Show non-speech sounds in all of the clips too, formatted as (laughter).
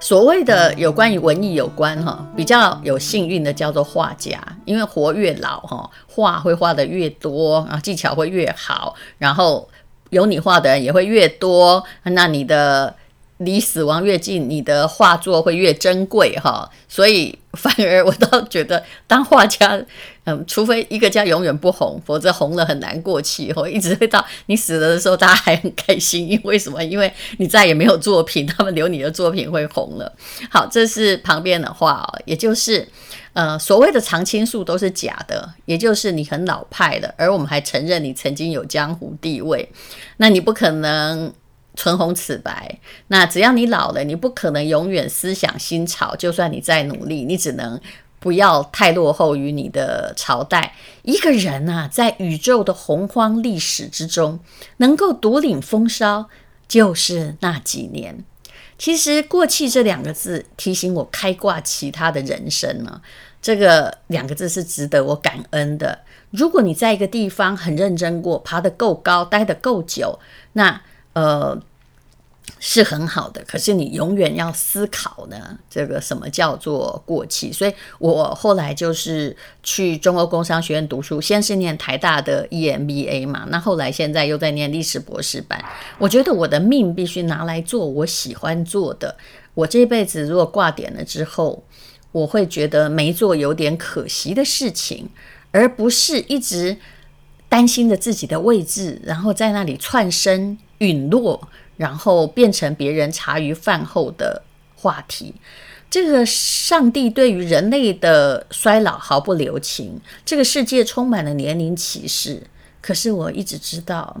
所谓的有关于文艺有关哈，比较有幸运的叫做画家，因为活越老哈，画会画得越多啊，技巧会越好，然后有你画的人也会越多，那你的。离死亡越近，你的画作会越珍贵哈。所以反而我倒觉得当画家，除非一个家永远不红，否则红了很难过气哈。(laughs) 一直会到你死了的时候，大家还很开心，因为什么？因为你再也没有作品，他们留你的作品会红了。好，这是旁边的话哦，也就是呃，所谓的常青树都是假的，也就是你很老派的，而我们还承认你曾经有江湖地位，那你不可能。唇红齿白，那只要你老了，你不可能永远思想新潮。就算你再努力，你只能不要太落后于你的朝代。一个人啊，在宇宙的洪荒历史之中，能够独领风骚，就是那几年。其实“过气”这两个字提醒我开挂其他的人生呢。这个两个字是值得我感恩的。如果你在一个地方很认真过，爬得够高，待得够久，那。呃，是很好的，可是你永远要思考呢，这个什么叫做过气？所以我后来就是去中欧工商学院读书，先是念台大的 EMBA 嘛，那后来现在又在念历史博士班。我觉得我的命必须拿来做我喜欢做的。我这辈子如果挂点了之后，我会觉得没做有点可惜的事情，而不是一直担心着自己的位置，然后在那里窜升。陨落，然后变成别人茶余饭后的话题。这个上帝对于人类的衰老毫不留情，这个世界充满了年龄歧视。可是我一直知道，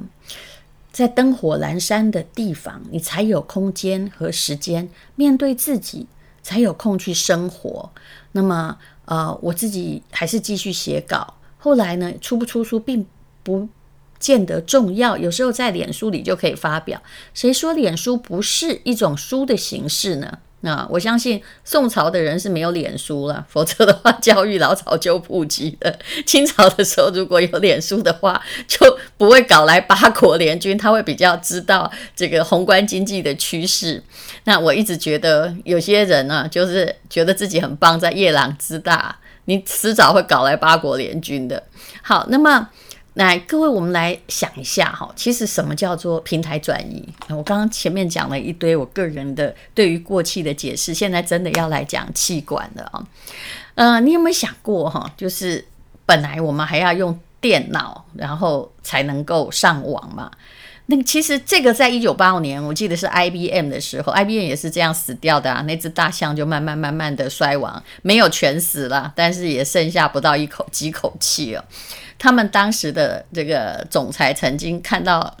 在灯火阑珊的地方，你才有空间和时间面对自己，才有空去生活。那么，呃，我自己还是继续写稿。后来呢，出不出书并不。见得重要，有时候在脸书里就可以发表。谁说脸书不是一种书的形式呢？那我相信宋朝的人是没有脸书了，否则的话教育老早就普及了。(laughs) 清朝的时候如果有脸书的话，就不会搞来八国联军，他会比较知道这个宏观经济的趋势。那我一直觉得有些人呢、啊，就是觉得自己很棒，在夜郎自大，你迟早会搞来八国联军的。好，那么。来，各位，我们来想一下哈，其实什么叫做平台转移？我刚刚前面讲了一堆我个人的对于过气的解释，现在真的要来讲气管了啊。呃，你有没有想过哈？就是本来我们还要用电脑，然后才能够上网嘛？那其实这个在一九八五年，我记得是 IBM 的时候，IBM 也是这样死掉的啊。那只大象就慢慢慢慢的衰亡，没有全死了，但是也剩下不到一口几口气了。他们当时的这个总裁曾经看到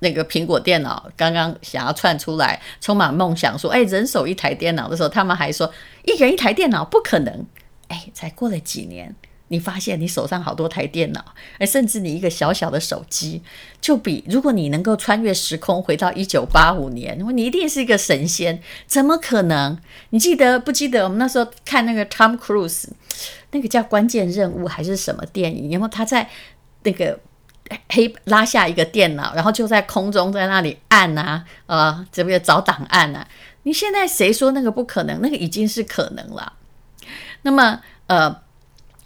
那个苹果电脑刚刚想要窜出来，充满梦想，说：“哎，人手一台电脑的时候，他们还说一人一台电脑不可能。”哎，才过了几年，你发现你手上好多台电脑，哎，甚至你一个小小的手机，就比如果你能够穿越时空回到一九八五年，你一定是一个神仙，怎么可能？你记得不记得我们那时候看那个 Tom Cruise？那个叫关键任务还是什么电影？然后他在那个黑拉下一个电脑，然后就在空中在那里按啊，呃，这边找档案啊。你现在谁说那个不可能？那个已经是可能了。那么，呃。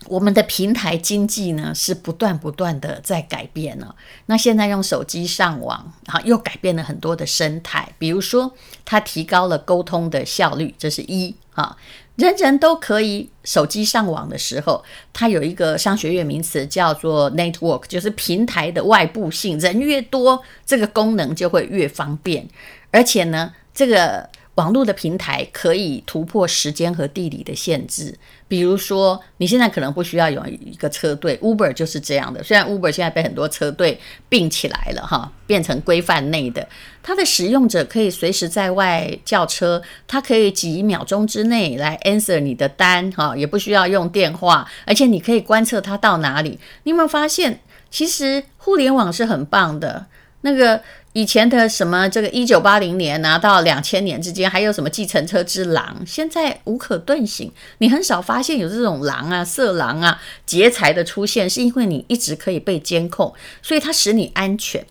我们的平台经济呢，是不断不断的在改变了。那现在用手机上网，啊，又改变了很多的生态。比如说，它提高了沟通的效率，这是一啊。人人都可以手机上网的时候，它有一个商学院名词叫做 network，就是平台的外部性。人越多，这个功能就会越方便。而且呢，这个。网络的平台可以突破时间和地理的限制，比如说，你现在可能不需要有一个车队，Uber 就是这样的。虽然 Uber 现在被很多车队并起来了，哈，变成规范内的，它的使用者可以随时在外叫车，它可以几秒钟之内来 answer 你的单，哈，也不需要用电话，而且你可以观测它到哪里。你有没有发现，其实互联网是很棒的，那个。以前的什么这个一九八零年拿到两千年之间，还有什么计程车之狼，现在无可遁形。你很少发现有这种狼啊、色狼啊、劫财的出现，是因为你一直可以被监控，所以它使你安全。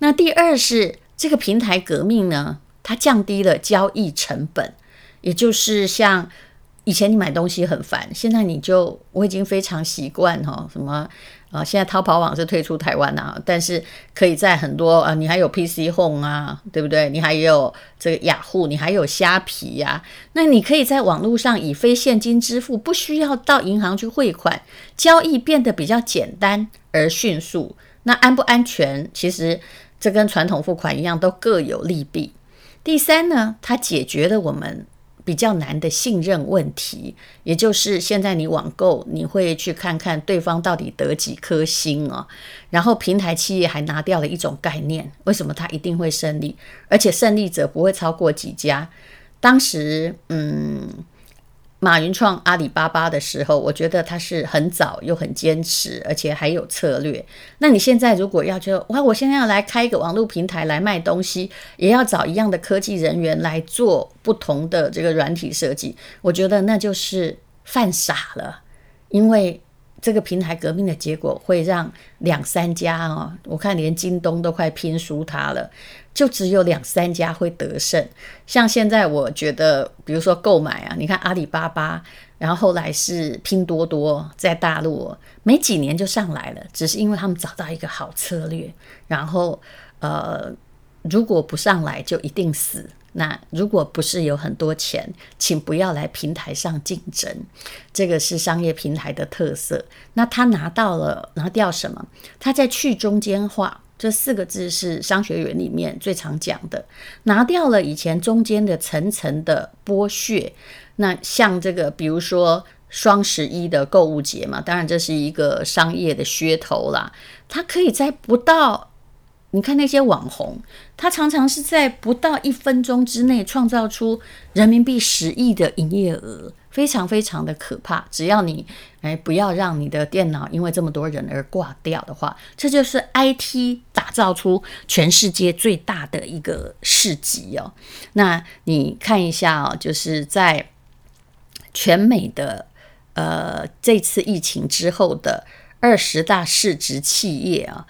那第二是这个平台革命呢，它降低了交易成本。也就是像以前你买东西很烦，现在你就我已经非常习惯哈，什么啊，现在淘宝网是退出台湾啊，但是可以在很多啊，你还有 PC Home 啊，对不对？你还有这个雅虎，你还有虾皮呀、那你可以在网络上以非现金支付，不需要到银行去汇款，交易变得比较简单而迅速。那安不安全？其实这跟传统付款一样，都各有利弊。第三呢，它解决了我们比较难的信任问题，也就是现在你网购，你会去看看对方到底得几颗星哦。然后平台企业还拿掉了一种概念，为什么它一定会胜利？而且胜利者不会超过几家。当时，嗯。马云创阿里巴巴的时候，我觉得他是很早又很坚持，而且还有策略。那你现在如果要就哇，我现在要来开一个网络平台来卖东西，也要找一样的科技人员来做不同的这个软体设计，我觉得那就是犯傻了，因为。这个平台革命的结果会让两三家哦，我看连京东都快拼输它了，就只有两三家会得胜。像现在我觉得，比如说购买啊，你看阿里巴巴，然后后来是拼多多，在大陆没几年就上来了，只是因为他们找到一个好策略。然后呃，如果不上来，就一定死。那如果不是有很多钱，请不要来平台上竞争，这个是商业平台的特色。那他拿到了拿掉什么？他在去中间化这四个字是商学院里面最常讲的，拿掉了以前中间的层层的剥削。那像这个，比如说双十一的购物节嘛，当然这是一个商业的噱头啦，它可以在不到。你看那些网红，他常常是在不到一分钟之内创造出人民币十亿的营业额，非常非常的可怕。只要你哎不要让你的电脑因为这么多人而挂掉的话，这就是 IT 打造出全世界最大的一个市集哦。那你看一下哦，就是在全美的呃这次疫情之后的二十大市值企业啊。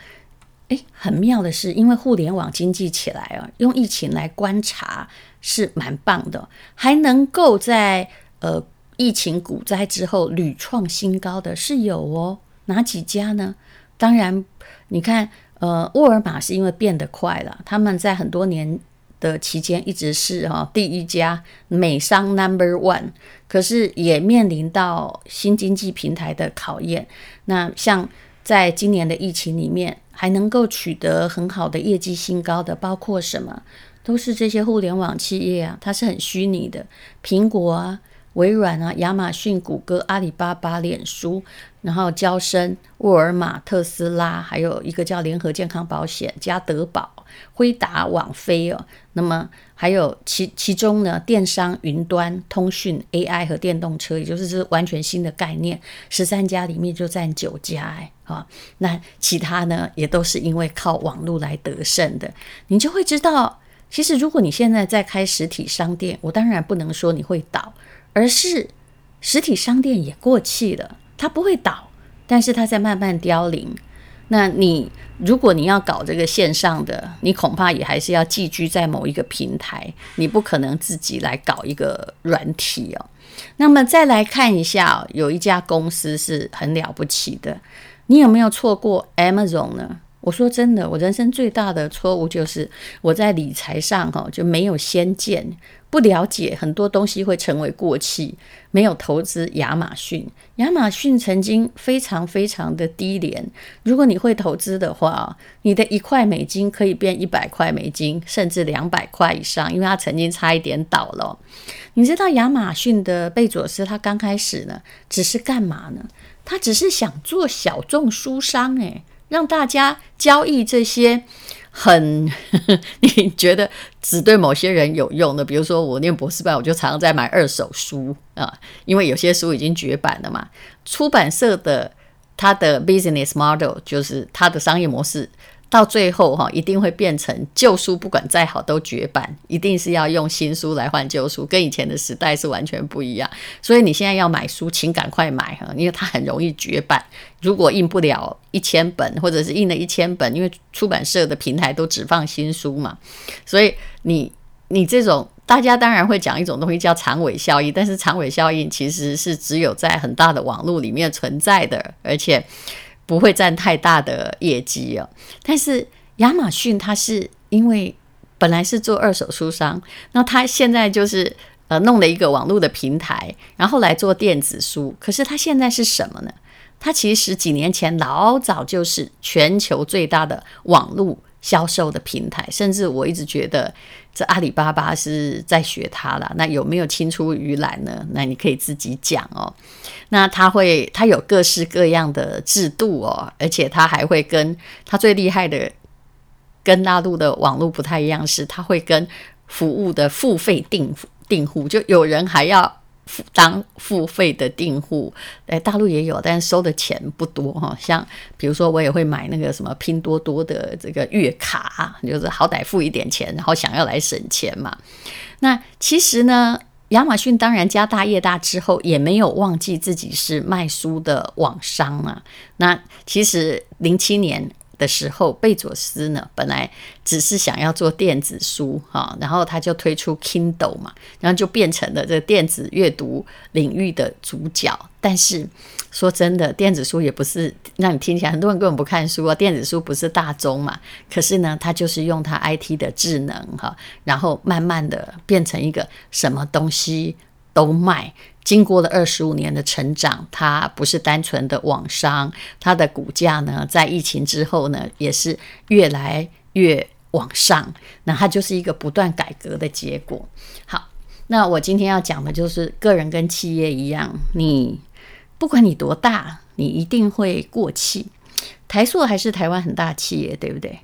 诶，很妙的是，因为互联网经济起来啊，用疫情来观察是蛮棒的，还能够在呃疫情股灾之后屡创新高的是有哦，哪几家呢？当然，你看，呃，沃尔玛是因为变得快了，他们在很多年的期间一直是哈、哦、第一家美商 Number One，可是也面临到新经济平台的考验。那像在今年的疫情里面。还能够取得很好的业绩新高的，包括什么？都是这些互联网企业啊，它是很虚拟的，苹果啊、微软啊、亚马逊、谷歌、阿里巴巴、脸书，然后交生、沃尔玛、特斯拉，还有一个叫联合健康保险、加德宝、辉达、网飞哦。那么还有其其中呢，电商、云端、通讯、AI 和电动车，也就是这是完全新的概念，十三家里面就占九家哎。啊，那其他呢，也都是因为靠网络来得胜的。你就会知道，其实如果你现在在开实体商店，我当然不能说你会倒，而是实体商店也过气了，它不会倒，但是它在慢慢凋零。那你如果你要搞这个线上的，你恐怕也还是要寄居在某一个平台，你不可能自己来搞一个软体哦。那么再来看一下，有一家公司是很了不起的。你有没有错过 Amazon 呢？我说真的，我人生最大的错误就是我在理财上哈就没有先见，不了解很多东西会成为过气，没有投资亚马逊。亚马逊曾经非常非常的低廉，如果你会投资的话，你的一块美金可以变一百块美金，甚至两百块以上，因为它曾经差一点倒了。你知道亚马逊的贝佐斯他刚开始呢，只是干嘛呢？他只是想做小众书商，诶，让大家交易这些很呵呵 (laughs) 你觉得只对某些人有用的，比如说我念博士班，我就常常在买二手书啊，因为有些书已经绝版了嘛。出版社的它的 business model 就是它的商业模式。到最后哈，一定会变成旧书，不管再好都绝版，一定是要用新书来换旧书，跟以前的时代是完全不一样。所以你现在要买书，请赶快买哈，因为它很容易绝版。如果印不了一千本，或者是印了一千本，因为出版社的平台都只放新书嘛，所以你你这种大家当然会讲一种东西叫长尾效应，但是长尾效应其实是只有在很大的网络里面存在的，而且不会占太大的业绩哦。但是亚马逊它是因为本来是做二手书商，那它现在就是呃弄了一个网络的平台，然后来做电子书。可是它现在是什么呢？它其实几年前老早就是全球最大的网络销售的平台，甚至我一直觉得这阿里巴巴是在学它了。那有没有青出于蓝呢？那你可以自己讲哦。那它会，它有各式各样的制度哦，而且它还会跟它最厉害的，跟大陆的网络不太一样，是它会跟服务的付费订订户，就有人还要。当付费的订户，哎，大陆也有，但是收的钱不多哈。像比如说，我也会买那个什么拼多多的这个月卡，就是好歹付一点钱，然后想要来省钱嘛。那其实呢，亚马逊当然家大业大之后，也没有忘记自己是卖书的网商啊。那其实零七年。的时候，贝佐斯呢，本来只是想要做电子书哈，然后他就推出 Kindle 嘛，然后就变成了这个电子阅读领域的主角。但是说真的，电子书也不是让你听起来很多人根本不看书啊，电子书不是大宗嘛。可是呢，他就是用他 IT 的智能哈，然后慢慢的变成一个什么东西都卖。经过了二十五年的成长，它不是单纯的网商，它的股价呢，在疫情之后呢，也是越来越往上。那它就是一个不断改革的结果。好，那我今天要讲的就是个人跟企业一样，你不管你多大，你一定会过气。台塑还是台湾很大企业，对不对？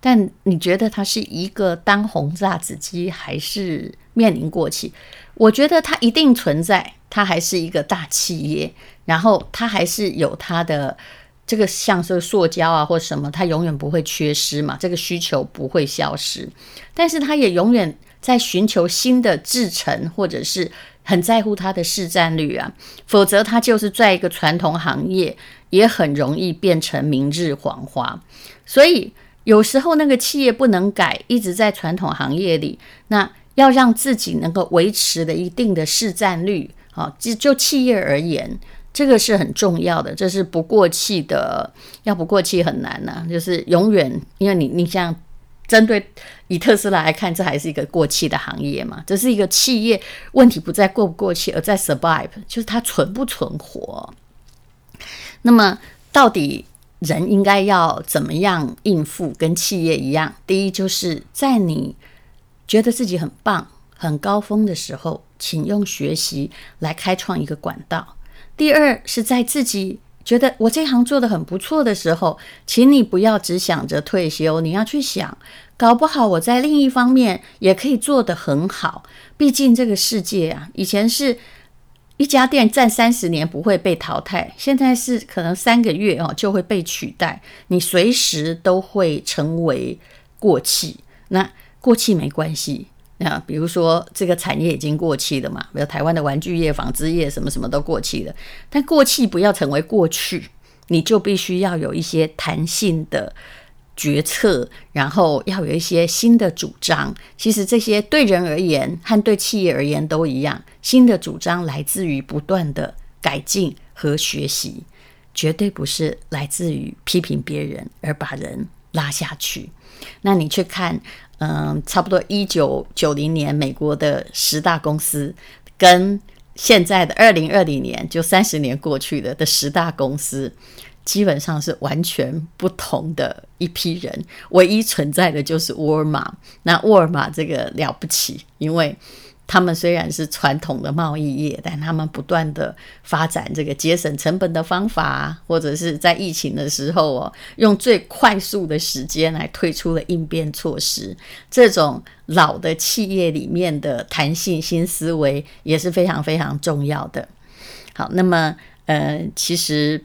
但你觉得它是一个当红炸子鸡，还是面临过气？我觉得它一定存在。它还是一个大企业，然后它还是有它的这个像是塑胶啊或什么，它永远不会缺失嘛，这个需求不会消失。但是它也永远在寻求新的制程，或者是很在乎它的市占率啊，否则它就是在一个传统行业，也很容易变成明日黄花。所以有时候那个企业不能改，一直在传统行业里，那要让自己能够维持的一定的市占率。好，就就企业而言，这个是很重要的，这是不过气的。要不过气很难呐、就是永远，因为你你像针对以特斯拉来看，这还是一个过气的行业嘛。这是一个企业问题不在过不过气，而在 survive，就是它存不存活。那么，到底人应该要怎么样应付？跟企业一样，第一就是在你觉得自己很棒。很高峰的时候，请用学习来开创一个管道。第二是在自己觉得我这行做得很不错的时候，请你不要只想着退休，你要去想，搞不好我在另一方面也可以做得很好。毕竟这个世界啊，以前是一家店站三十年不会被淘汰，现在是可能三个月哦就会被取代，你随时都会成为过气。那过气没关系。那比如说，这个产业已经过气了嘛？比如台湾的玩具业、纺织业，什么什么都过气了。但过气不要成为过去，你就必须要有一些弹性的决策，然后要有一些新的主张。其实这些对人而言和对企业而言都一样。新的主张来自于不断的改进和学习，绝对不是来自于批评别人而把人拉下去。那你去看。嗯，差不多一九九零年，美国的十大公司跟现在的二零二零年，就三十年过去的的十大公司，基本上是完全不同的一批人。唯一存在的就是沃尔玛。那沃尔玛这个了不起，因为。他们虽然是传统的贸易业，但他们不断的发展这个节省成本的方法，或者是在疫情的时候哦，用最快速的时间来推出了应变措施。这种老的企业里面的弹性新思维也是非常非常重要的。好，那么呃，其实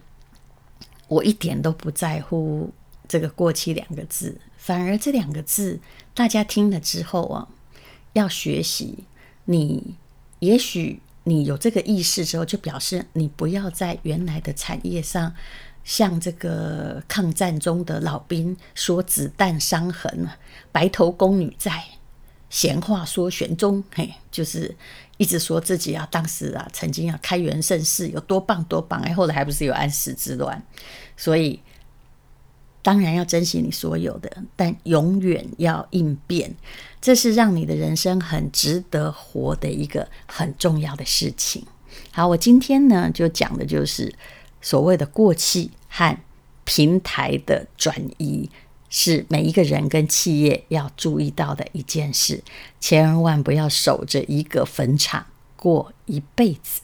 我一点都不在乎这个“过期”两个字，反而这两个字大家听了之后啊，要学习。你也许你有这个意识之后，就表示你不要在原来的产业上，像这个抗战中的老兵说“子弹伤痕，白头宫女在”，闲话说玄宗，嘿，就是一直说自己啊，当时啊，曾经啊，开元盛世有多棒多棒，哎，后来还不是有安史之乱，所以当然要珍惜你所有的，但永远要应变，这是让你的人生很值得活的一个很重要的事情。好，我今天呢就讲的就是所谓的过气和平台的转移。是每一个人跟企业要注意到的一件事，千万不要守着一个坟场过一辈子。